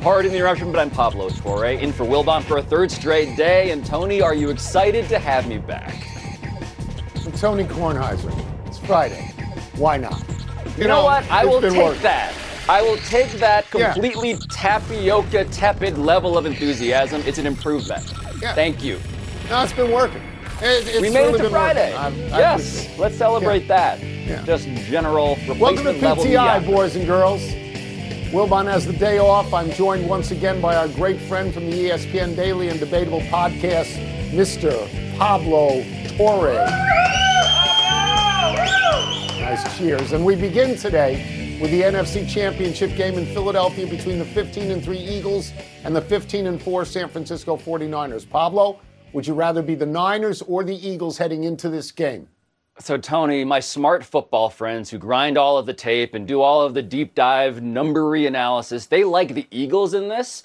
Pardon the interruption, but I'm Pablo Torre, in for Wilbon for a third straight day. And Tony, are you excited to have me back? I'm Tony Kornheiser. It's Friday. Why not? You, know, what? I will take that. I will take that Yeah. completely tapioca tepid level of enthusiasm. It's an improvement. Yeah. Thank you. No, it's been working. It, it's we made really it to Friday. working. I've- I've yes, been- let's celebrate that. Yeah. Just general replacement Welcome to replacement level. PTI, boys and girls. Wilbon has the day off. I'm joined once again by our great friend from the ESPN Daily and Debatable podcast, Mr. Pablo Torre. Nice cheers. And we begin today with the NFC Championship game in Philadelphia between the 15 and 3 Eagles and the 15 and 4 San Francisco 49ers. Pablo, would you rather be the Niners or the Eagles heading into this game? So, Tony, my smart football friends who grind all of the tape and do all of the deep dive numbery analysis, they like the Eagles in this.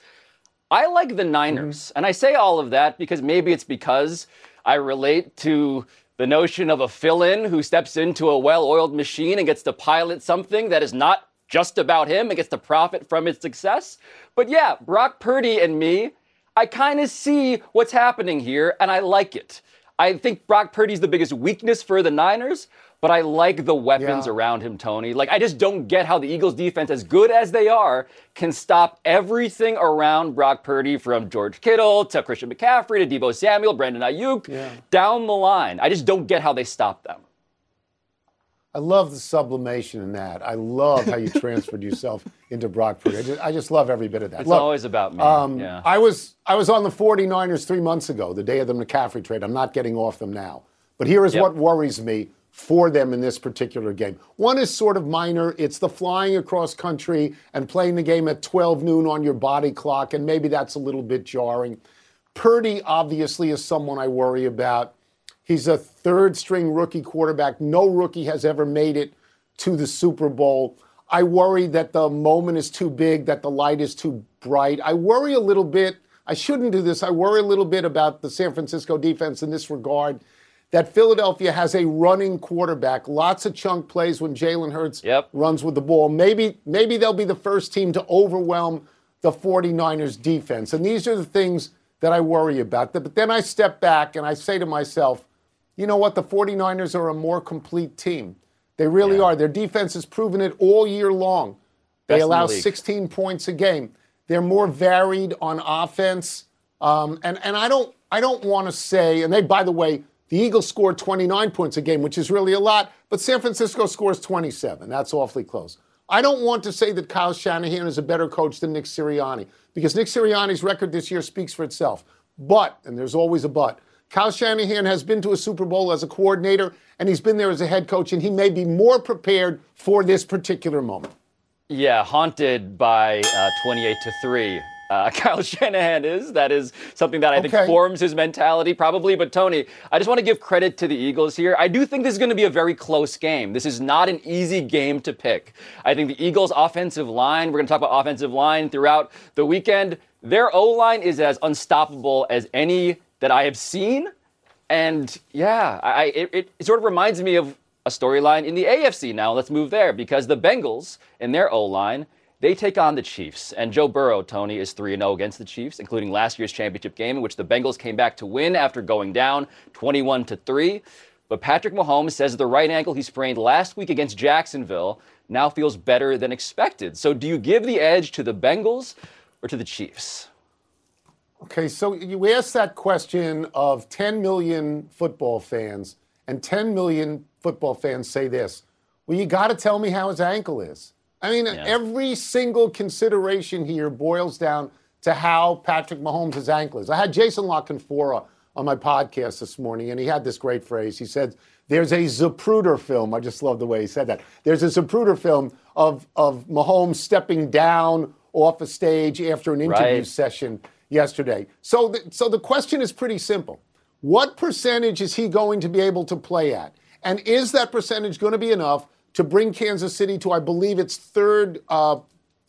I like the Niners. Mm-hmm. And I say all of that because maybe it's because I relate to the notion of a fill in who steps into a well oiled machine and gets to pilot something that is not just about him and gets to profit from its success. But yeah, Brock Purdy and me, I kind of see what's happening here and I like it. I think Brock Purdy's the biggest weakness for the Niners, but I like the weapons Yeah. around him, Tony. Like, I just don't get how the Eagles defense, as good as they are, can stop everything around Brock Purdy from George Kittle to Christian McCaffrey to Deebo Samuel, Brandon Aiyuk, Yeah. down the line. I just don't get how they stop them. I love the sublimation in that. I love how you transferred yourself into Brock Purdy. I just, I just love every bit of that. It's Look, always about me. um, yeah. I was I was on the 49ers three months ago, the day of the McCaffrey trade. I'm not getting off them now. But here is Yep. what worries me for them in this particular game. One is sort of minor. It's the flying across country and playing the game at 12 noon on your body clock, and maybe that's a little bit jarring. Purdy obviously is someone I worry about. He's a third string rookie quarterback. No rookie has ever made it to the Super Bowl. I worry that the moment is too big, that the light is too bright. I worry a little bit. I shouldn't do this. I worry a little bit about the San Francisco defense in this regard. That Philadelphia has a running quarterback, lots of chunk plays when Jalen Hurts Yep. runs with the ball. Maybe, maybe they'll be the first team to overwhelm the 49ers defense. And these are the things that I worry about. But then I step back and I say to myself, you know what? The 49ers are a more complete team. They really are. Their defense has proven it all year long. They Best in the allow 16 points a game. They're more varied on offense. Um, and, and I don't I don't want to say, and they by the way, the Eagles scored 29 points a game, which is really a lot, but San Francisco scores 27. That's awfully close. I don't want to say that Kyle Shanahan is a better coach than Nick Sirianni, because Nick Sirianni's record this year speaks for itself. But, and there's always a but, Kyle Shanahan has been to a Super Bowl as a coordinator, and he's been there as a head coach, and he may be more prepared for this particular moment. Yeah, haunted by uh, 28 to 3. Uh, Kyle Shanahan is. That is something that I Okay. think forms his mentality, probably. But Tony, I just want to give credit to the Eagles here. I do think this is going to be a very close game. This is not an easy game to pick. I think the Eagles' offensive line, we're going to talk about offensive line throughout the weekend. Their O line is as unstoppable as any that I have seen. And yeah, I, it, it sort of reminds me of a storyline in the AFC now. Let's move there because the Bengals in their O line, they take on the Chiefs. And Joe Burrow, Tony, is 3 0 against the Chiefs, including last year's championship game in which the Bengals came back to win after going down 21 to 3. But Patrick Mahomes says the right ankle he sprained last week against Jacksonville now feels better than expected. So do you give the edge to the Bengals or to the Chiefs? Okay, so you asked that question of 10 million football fans, and 10 million football fans say this Well, you got to tell me how his ankle is. I mean, every single consideration here boils down to how Patrick Mahomes' ankle is. I had Jason La Canfora on my podcast this morning, and he had this great phrase. He said, There's a Zapruder film. I just love the way he said that. There's a Zapruder film of of Mahomes stepping down off a stage after an interview Right. session yesterday. So, the, so the question is pretty simple: What percentage is he going to be able to play at, and is that percentage going to be enough to bring Kansas City to, I believe, its third uh,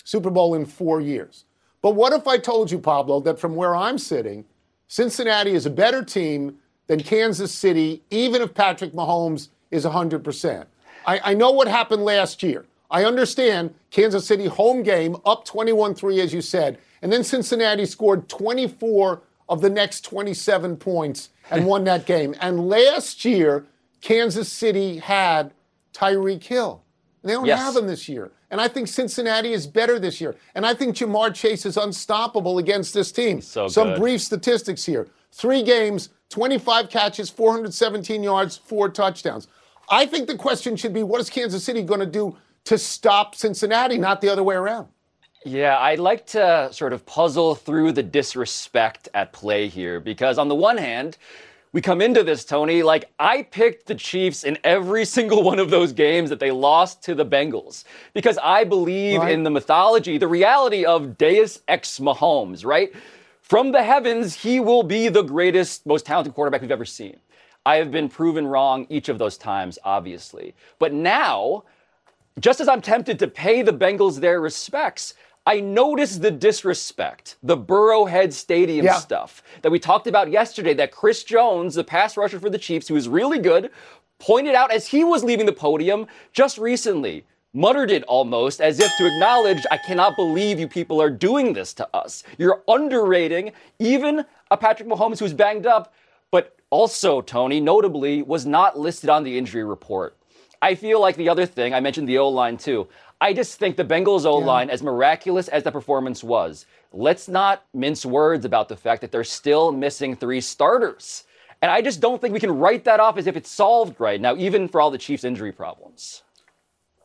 Super Bowl in four years? But what if I told you, Pablo, that from where I'm sitting, Cincinnati is a better team than Kansas City, even if Patrick Mahomes is 100%. I, I know what happened last year. I understand Kansas City home game up 21 3, as you said. And then Cincinnati scored 24 of the next 27 points and won that game. And last year, Kansas City had Tyreek Hill. They don't Yes. have him this year. And I think Cincinnati is better this year. And I think Ja'Marr Chase is unstoppable against this team. so Some good. brief statistics here. Three games, 25 catches, 417 yards, four touchdowns. I think the question should be what is Kansas City going to do to stop Cincinnati, not the other way around? Yeah, I'd like to sort of puzzle through the disrespect at play here because, on the one hand, we come into this, Tony, like I picked the Chiefs in every single one of those games that they lost to the Bengals because I believe Right. in the mythology, the reality of Deus ex Mahomes, right? From the heavens, he will be the greatest, most talented quarterback we've ever seen. I have been proven wrong each of those times, obviously. But now, just as I'm tempted to pay the Bengals their respects, I noticed the disrespect, the Burrowhead Stadium Yeah. stuff that we talked about yesterday. That Chris Jones, the pass rusher for the Chiefs, who is really good, pointed out as he was leaving the podium just recently. Muttered it almost as if to acknowledge, I cannot believe you people are doing this to us. You're underrating even a Patrick Mahomes who's banged up, but also, Tony, notably, was not listed on the injury report. I feel like the other thing, I mentioned the O line too. I just think the Bengals O line, as miraculous as the performance was, let's not mince words about the fact that they're still missing three starters. And I just don't think we can write that off as if it's solved right now, even for all the Chiefs' injury problems.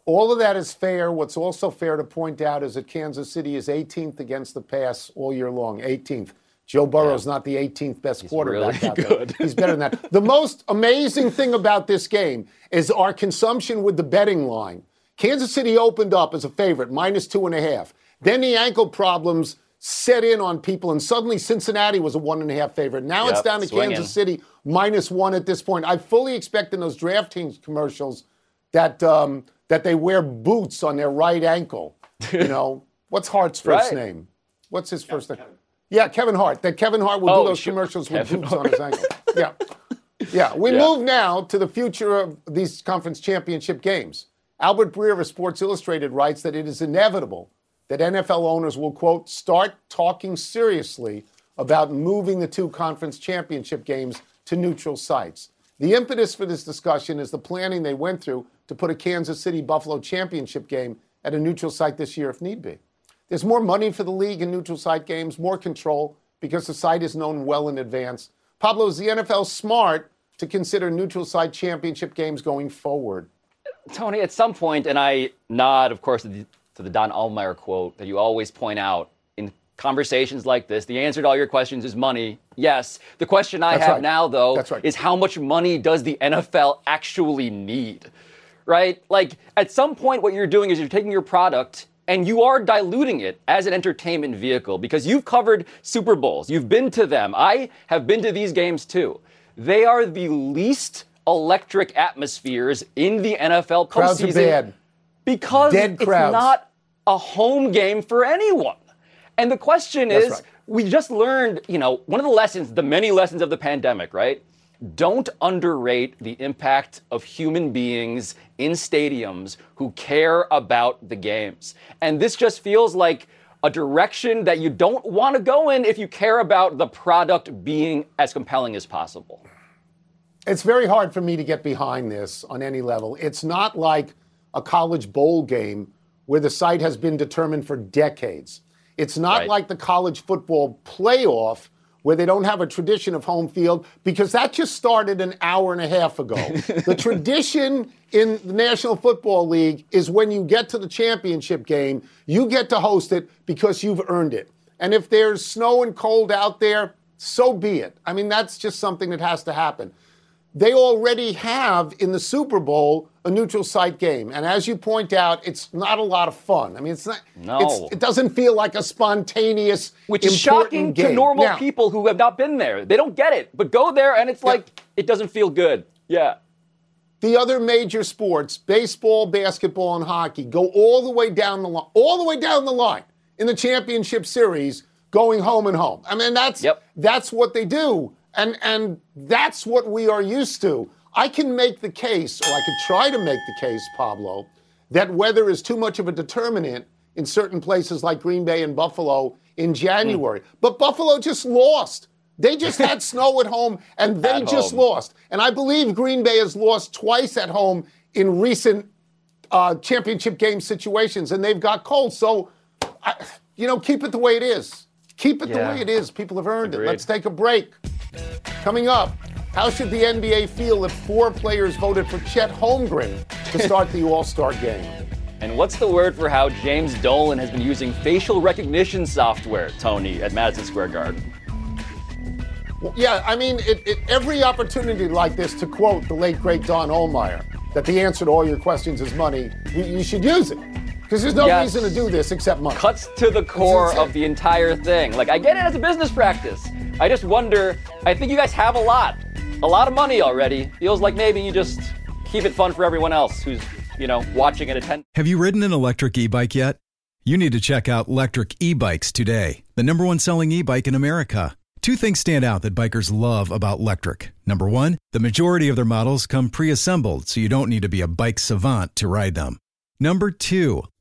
All of that is fair. What's also fair to point out is that Kansas City is 18th against the pass all year long. 18th. Joe Burrow's not the 18th best quarterback really out there. good. He's better than that. The most amazing thing about this game is our consumption with the betting line. Kansas City opened up as a favorite, minus two and a half. Then the ankle problems set in on people, and suddenly Cincinnati was a one and a half favorite. Now it's down to swinging. Kansas City minus one at this point. I fully expect in those draft DraftKings commercials that um, that they wear boots on their right ankle. You know, what's Hart's first Right. name? What's his first name? Yeah, Kevin Hart. That Kevin Hart will Oh, do those sure. commercials with Kevin boots on his ankle. Yeah. Yeah. We Yeah. move now to the future of these conference championship games. Albert Breer of Sports Illustrated writes that it is inevitable that NFL owners will, quote, start talking seriously about moving the two conference championship games to neutral sites. The impetus for this discussion is the planning they went through to put a Kansas City Buffalo championship game at a neutral site this year if need be. There's more money for the league in neutral site games, more control because the site is known well in advance. Pablo, is the NFL smart to consider neutral site championship games going forward? Tony, at some point, and I nod, of course, to the, to the Don Ohlmeyer quote that you always point out in conversations like this. The answer to all your questions is money. Yes. The question I That's have right. now, though, That's right. is how much money does the NFL actually need? Right? Like, at some point, what you're doing is you're taking your product and you are diluting it as an entertainment vehicle because you've covered Super Bowls. You've been to them. I have been to these games too. They are the least electric atmospheres in the NFL Crowds are postseason bad. because Dead it's crowds. not a home game for anyone. And the question That's is, right. we just learned, you know, one of the lessons, the many lessons of the pandemic, right? Don't underrate the impact of human beings in stadiums who care about the games. And this just feels like a direction that you don't want to go in if you care about the product being as compelling as possible. It's very hard for me to get behind this on any level. It's not like a college bowl game where the site has been determined for decades. It's not Right. like the college football playoff where they don't have a tradition of home field because that just started an hour and a half ago. the tradition in the National Football League is when you get to the championship game, you get to host it because you've earned it. And if there's snow and cold out there, so be it. I mean, that's just something that has to happen. They already have in the Super Bowl a neutral site game. And as you point out, it's not a lot of fun. I mean, it's not, no. It's, it doesn't feel like a spontaneous, which is shocking game. to normal now, people who have not been there. They don't get it, but go there and it's like, it doesn't feel good. Yeah. The other major sports, baseball, basketball, and hockey, go all the way down the line, all the way down the line in the championship series, going home and home. I mean, that's yep. that's what they do. And, and that's what we are used to. I can make the case, or I could try to make the case, Pablo, that weather is too much of a determinant in certain places like Green Bay and Buffalo in January. Mm. But Buffalo just lost. They just had snow at home and they just lost. And I believe Green Bay has lost twice at home in recent uh, championship game situations, and they've got cold. So, I, you know, keep it the way it is. Keep it yeah. the way it is. People have earned Agreed. it. Let's take a break. Coming up, how should the NBA feel if four players voted for Chet Holmgren to start the All Star game? And what's the word for how James Dolan has been using facial recognition software, Tony, at Madison Square Garden? Well, yeah, I mean, it, it, every opportunity like this, to quote the late, great Don Ohlmeyer, that the answer to all your questions is money, you, you should use it. Because there's no yes. reason to do this except money. Cuts to the core of the entire thing. Like, I get it as a business practice. I just wonder, I think you guys have a lot, a lot of money already. Feels like maybe you just keep it fun for everyone else who's, you know, watching and attending. Have you ridden an electric e bike yet? You need to check out Lectric E Bikes today, the number one selling e bike in America. Two things stand out that bikers love about Lectric. Number one, the majority of their models come pre assembled, so you don't need to be a bike savant to ride them. Number two,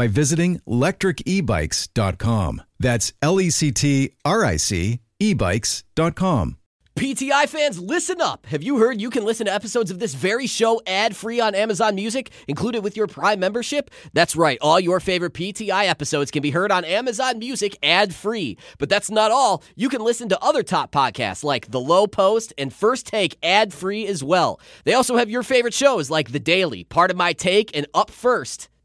by visiting lectricebikes.com. That's L E C T R I C ebikes.com. PTI fans, listen up. Have you heard you can listen to episodes of this very show ad free on Amazon Music, included with your Prime membership? That's right, all your favorite PTI episodes can be heard on Amazon Music ad free. But that's not all. You can listen to other top podcasts like The Low Post and First Take ad free as well. They also have your favorite shows like The Daily, Pardon My Take, and Up First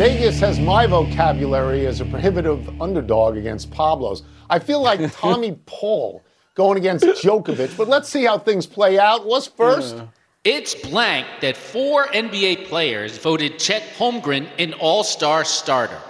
Vegas has my vocabulary as a prohibitive underdog against Pablo's. I feel like Tommy Paul going against Djokovic, but let's see how things play out. What's first? Yeah. It's blank that four NBA players voted Chet Holmgren an all star starter.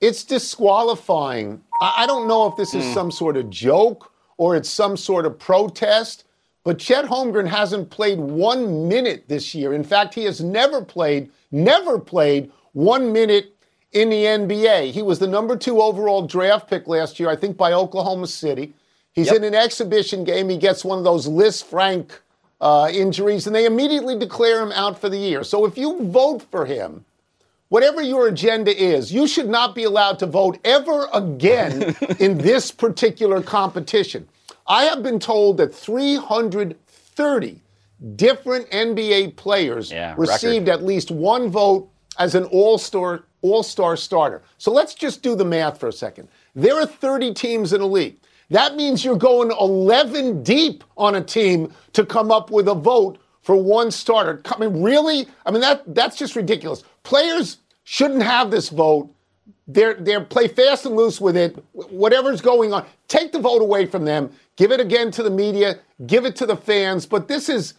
It's disqualifying. I don't know if this is mm. some sort of joke or it's some sort of protest, but Chet Holmgren hasn't played one minute this year. In fact, he has never played never played one minute in the NBA. He was the number two overall draft pick last year, I think, by Oklahoma City. He's yep. in an exhibition game. He gets one of those Lisfranc uh, injuries, and they immediately declare him out for the year. So if you vote for him, whatever your agenda is, you should not be allowed to vote ever again in this particular competition. I have been told that 330 different NBA players yeah, received record. at least one vote as an all-star all-star starter. So let's just do the math for a second. There are 30 teams in a league. That means you're going 11 deep on a team to come up with a vote for one starter. I mean, really? I mean, that that's just ridiculous. Players shouldn't have this vote. They're they're play fast and loose with it. Whatever's going on, take the vote away from them. Give it again to the media. Give it to the fans. But this is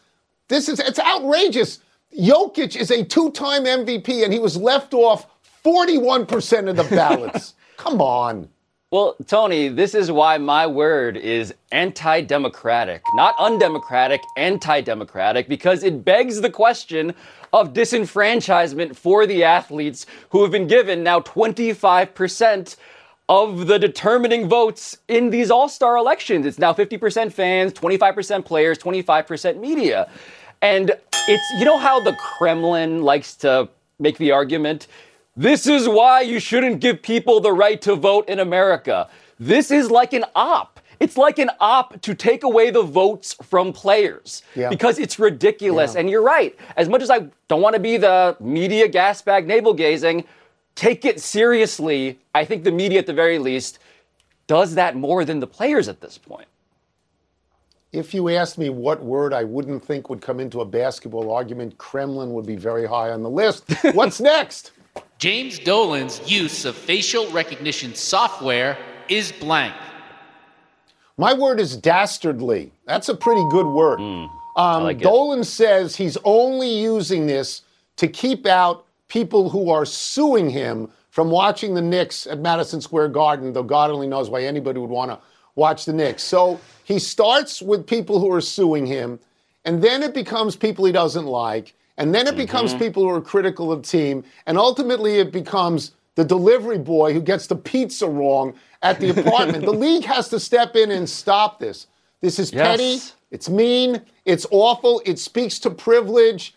this is it's outrageous. Jokic is a two-time MVP and he was left off 41% of the ballots. Come on. Well, Tony, this is why my word is anti democratic. Not undemocratic, anti democratic, because it begs the question of disenfranchisement for the athletes who have been given now 25% of the determining votes in these all star elections. It's now 50% fans, 25% players, 25% media. And it's, you know how the Kremlin likes to make the argument? This is why you shouldn't give people the right to vote in America. This is like an op. It's like an op to take away the votes from players Yeah. because it's ridiculous. Yeah. And you're right. As much as I don't want to be the media gas bag navel gazing, take it seriously. I think the media, at the very least, does that more than the players at this point. If you asked me what word I wouldn't think would come into a basketball argument, Kremlin would be very high on the list. What's next? James Dolan's use of facial recognition software is blank. My word is dastardly. That's a pretty good word. um, like it. Dolan says he's only using this to keep out people who are suing him from watching the Knicks at Madison Square Garden, though God only knows why anybody would want to watch the Knicks. So he starts with people who are suing him, and then it becomes people he doesn't like, and then it becomes people who are critical of the team, and ultimately it becomes the delivery boy who gets the pizza wrong at the apartment. the league has to step in and stop this. This is petty. It's mean. It's awful. It speaks to privilege.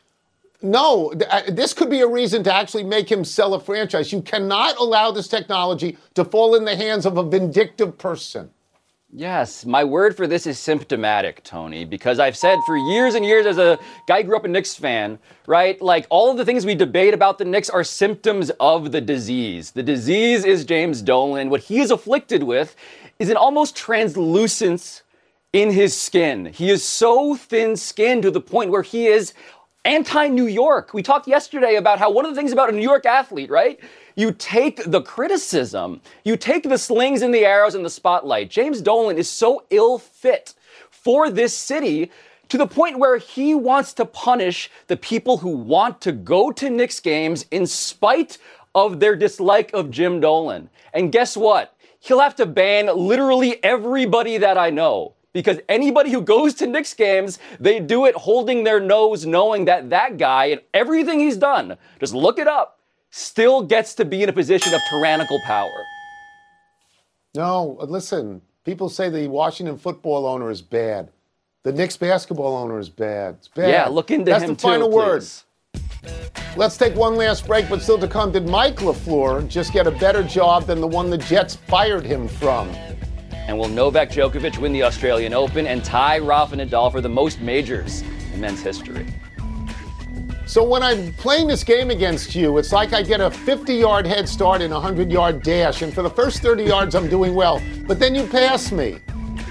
No, th- uh, this could be a reason to actually make him sell a franchise. You cannot allow this technology to fall in the hands of a vindictive person. Yes, my word for this is symptomatic, Tony, because I've said for years and years as a guy who grew up a Knicks fan, right? Like all of the things we debate about the Knicks are symptoms of the disease. The disease is James Dolan. What he is afflicted with is an almost translucence in his skin. He is so thin skinned to the point where he is anti New York. We talked yesterday about how one of the things about a New York athlete, right? You take the criticism, you take the slings and the arrows and the spotlight. James Dolan is so ill fit for this city to the point where he wants to punish the people who want to go to Knicks games in spite of their dislike of Jim Dolan. And guess what? He'll have to ban literally everybody that I know. Because anybody who goes to Knicks games, they do it holding their nose, knowing that that guy and everything he's done, just look it up, still gets to be in a position of tyrannical power. No, listen. People say the Washington football owner is bad. The Knicks basketball owner is bad. It's bad. Yeah, look into That's him the final too, word. please. Let's take one last break, but still to come. Did Mike LaFleur just get a better job than the one the Jets fired him from? And will Novak Djokovic win the Australian Open and tie Rafa Nadal for the most majors in men's history? So when I'm playing this game against you, it's like I get a 50 yard head start in a 100 yard dash. And for the first 30 yards, I'm doing well. But then you pass me.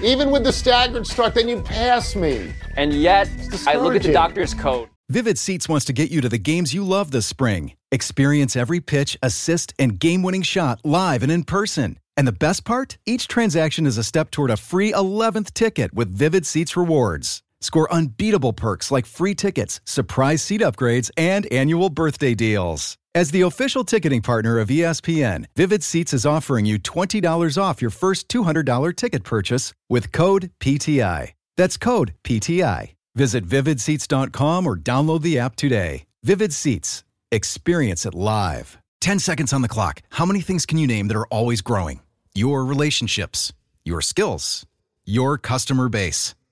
Even with the staggered start, then you pass me. And yet, I look at the doctor's coat. Vivid Seats wants to get you to the games you love this spring. Experience every pitch, assist, and game winning shot live and in person. And the best part? Each transaction is a step toward a free 11th ticket with Vivid Seats rewards. Score unbeatable perks like free tickets, surprise seat upgrades, and annual birthday deals. As the official ticketing partner of ESPN, Vivid Seats is offering you $20 off your first $200 ticket purchase with code PTI. That's code PTI. Visit vividseats.com or download the app today. Vivid Seats. Experience it live. 10 seconds on the clock. How many things can you name that are always growing? Your relationships, your skills, your customer base.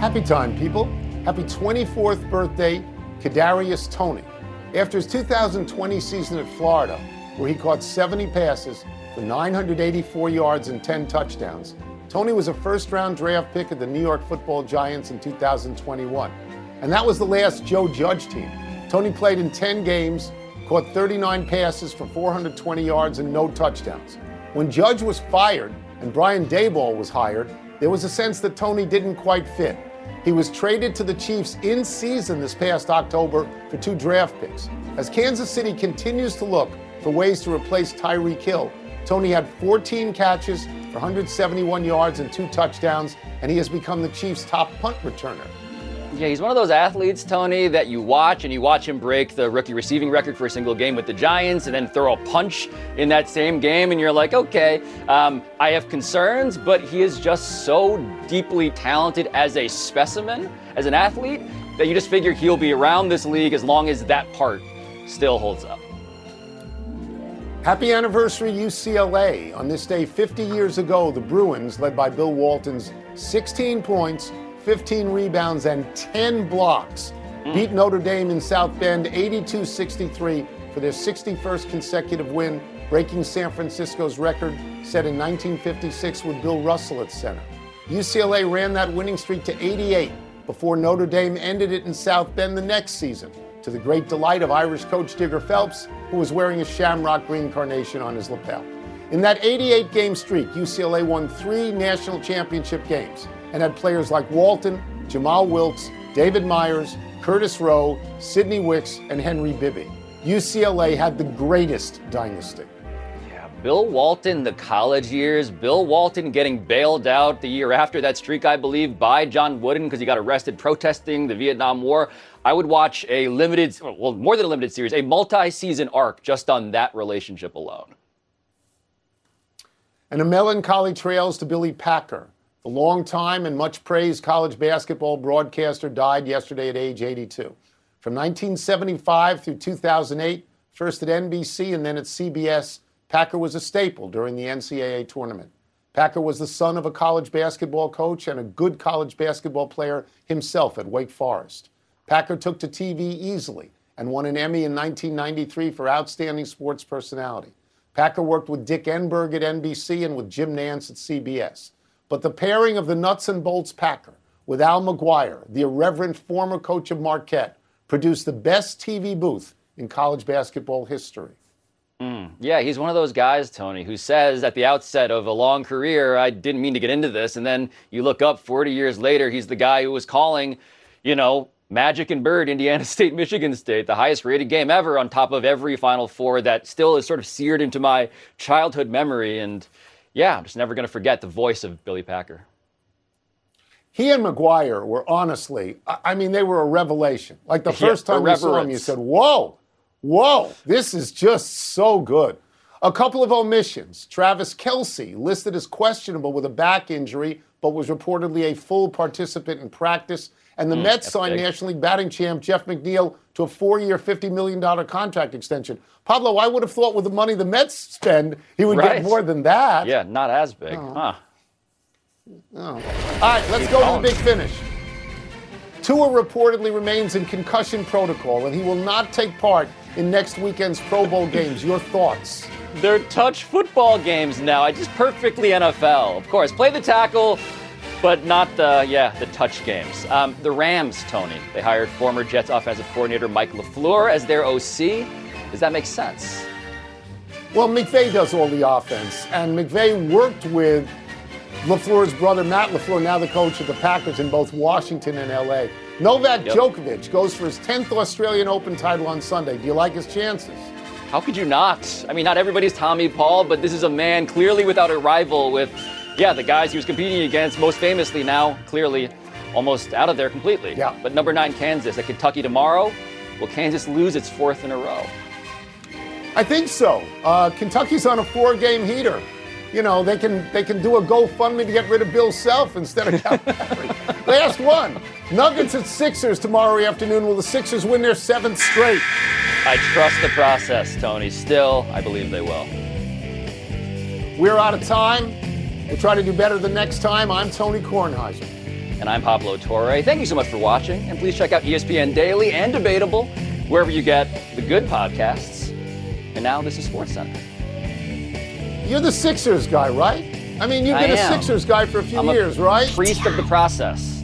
Happy time, people. Happy 24th birthday, Kadarius Toney. After his 2020 season at Florida, where he caught 70 passes for 984 yards and 10 touchdowns, Toney was a first round draft pick of the New York football Giants in 2021. And that was the last Joe Judge team. Toney played in 10 games, caught 39 passes for 420 yards and no touchdowns. When Judge was fired and Brian Daboll was hired, there was a sense that Toney didn't quite fit. He was traded to the Chiefs in season this past October for two draft picks. As Kansas City continues to look for ways to replace Tyreek Hill, Toney had 14 catches for 171 yards and two touchdowns, and he has become the Chiefs' top punt returner. Yeah, he's one of those athletes, Tony, that you watch and you watch him break the rookie receiving record for a single game with the Giants and then throw a punch in that same game, and you're like, okay, um, I have concerns, but he is just so deeply talented as a specimen, as an athlete, that you just figure he'll be around this league as long as that part still holds up. Happy anniversary, UCLA. On this day 50 years ago, the Bruins, led by Bill Walton's 16 points, 15 rebounds, and 10 blocks, hmm. beat Notre Dame in South Bend 82 63 for their 61st consecutive win, breaking San Francisco's record set in 1956 with Bill Russell at center. UCLA ran that winning streak to 88 before Notre Dame ended it in South Bend the next season, to the great delight of Irish coach Digger Phelps, who was wearing a shamrock green carnation on his lapel. In that 88 game streak, UCLA won three national championship games and had players like Walton, Jamal Wilkes, David Meyers, Curtis Rowe, Sidney Wicks, and Henry Bibby. UCLA had the greatest dynasty. Yeah, Bill Walton, the college years, Bill Walton getting bailed out the year after that streak, I believe, by John Wooden because he got arrested protesting the Vietnam War. I would watch a limited, well, more than a limited series, a multi season arc just on that relationship alone. And a melancholy trails to Billy Packer. The long-time and much praised college basketball broadcaster died yesterday at age 82. From 1975 through 2008, first at NBC and then at CBS, Packer was a staple during the NCAA tournament. Packer was the son of a college basketball coach and a good college basketball player himself at Wake Forest. Packer took to TV easily and won an Emmy in 1993 for Outstanding Sports Personality. Packer worked with Dick Enberg at NBC and with Jim Nantz at CBS. But the pairing of the nuts and bolts Packer with Al McGuire, the irreverent former coach of Marquette, produced the best TV booth in college basketball history. Mm, yeah, he's one of those guys, Tony, who says at the outset of a long career, I didn't mean to get into this. And then you look up 40 years later, he's the guy who was calling, you know, Magic and Bird, Indiana State, Michigan State, the highest rated game ever, on top of every Final Four that still is sort of seared into my childhood memory. And yeah, I'm just never going to forget the voice of Billy Packer. He and McGuire were honestly, I mean, they were a revelation. Like the first yeah, time you saw him, you said, Whoa, whoa, this is just so good. A couple of omissions. Travis Kelce, listed as questionable with a back injury, but was reportedly a full participant in practice. And the mm, Mets signed big. National League batting champ Jeff McNeil to a four year, $50 million contract extension. Pablo, I would have thought with the money the Mets spend, he would right. get more than that. Yeah, not as big. Oh. Huh. Oh. All right, let's Keep go going. to the big finish. Tua reportedly remains in concussion protocol, and he will not take part in next weekend's Pro Bowl games. Your thoughts? They're touch football games now. I just perfectly NFL. Of course, play the tackle, but not the yeah the touch games. Um, the Rams, Tony. They hired former Jets offensive coordinator Mike LaFleur as their OC. Does that make sense? Well, McVay does all the offense, and McVay worked with LaFleur's brother Matt LaFleur, now the coach of the Packers in both Washington and LA. Novak yep. Djokovic goes for his 10th Australian Open title on Sunday. Do you like his chances? How could you not? I mean, not everybody's Tommy Paul, but this is a man clearly without a rival with, yeah, the guys he was competing against, most famously now, clearly almost out of there completely. Yeah. But number nine, Kansas at Kentucky tomorrow. Will Kansas lose its fourth in a row? I think so. Uh, Kentucky's on a four-game heater. You know, they can they can do a GoFundMe to get rid of Bill Self instead of Calipari. Last one. Nuggets at Sixers tomorrow afternoon. Will the Sixers win their seventh straight? I trust the process, Tony. Still, I believe they will. We're out of time. We'll try to do better the next time. I'm Tony Kornheiser. And I'm Pablo Torre. Thank you so much for watching. And please check out ESPN Daily and Debatable wherever you get the good podcasts. And now this is SportsCenter. You're the Sixers guy, right? I mean, you've been a Sixers guy for a few I'm years, a right? Priest of the process.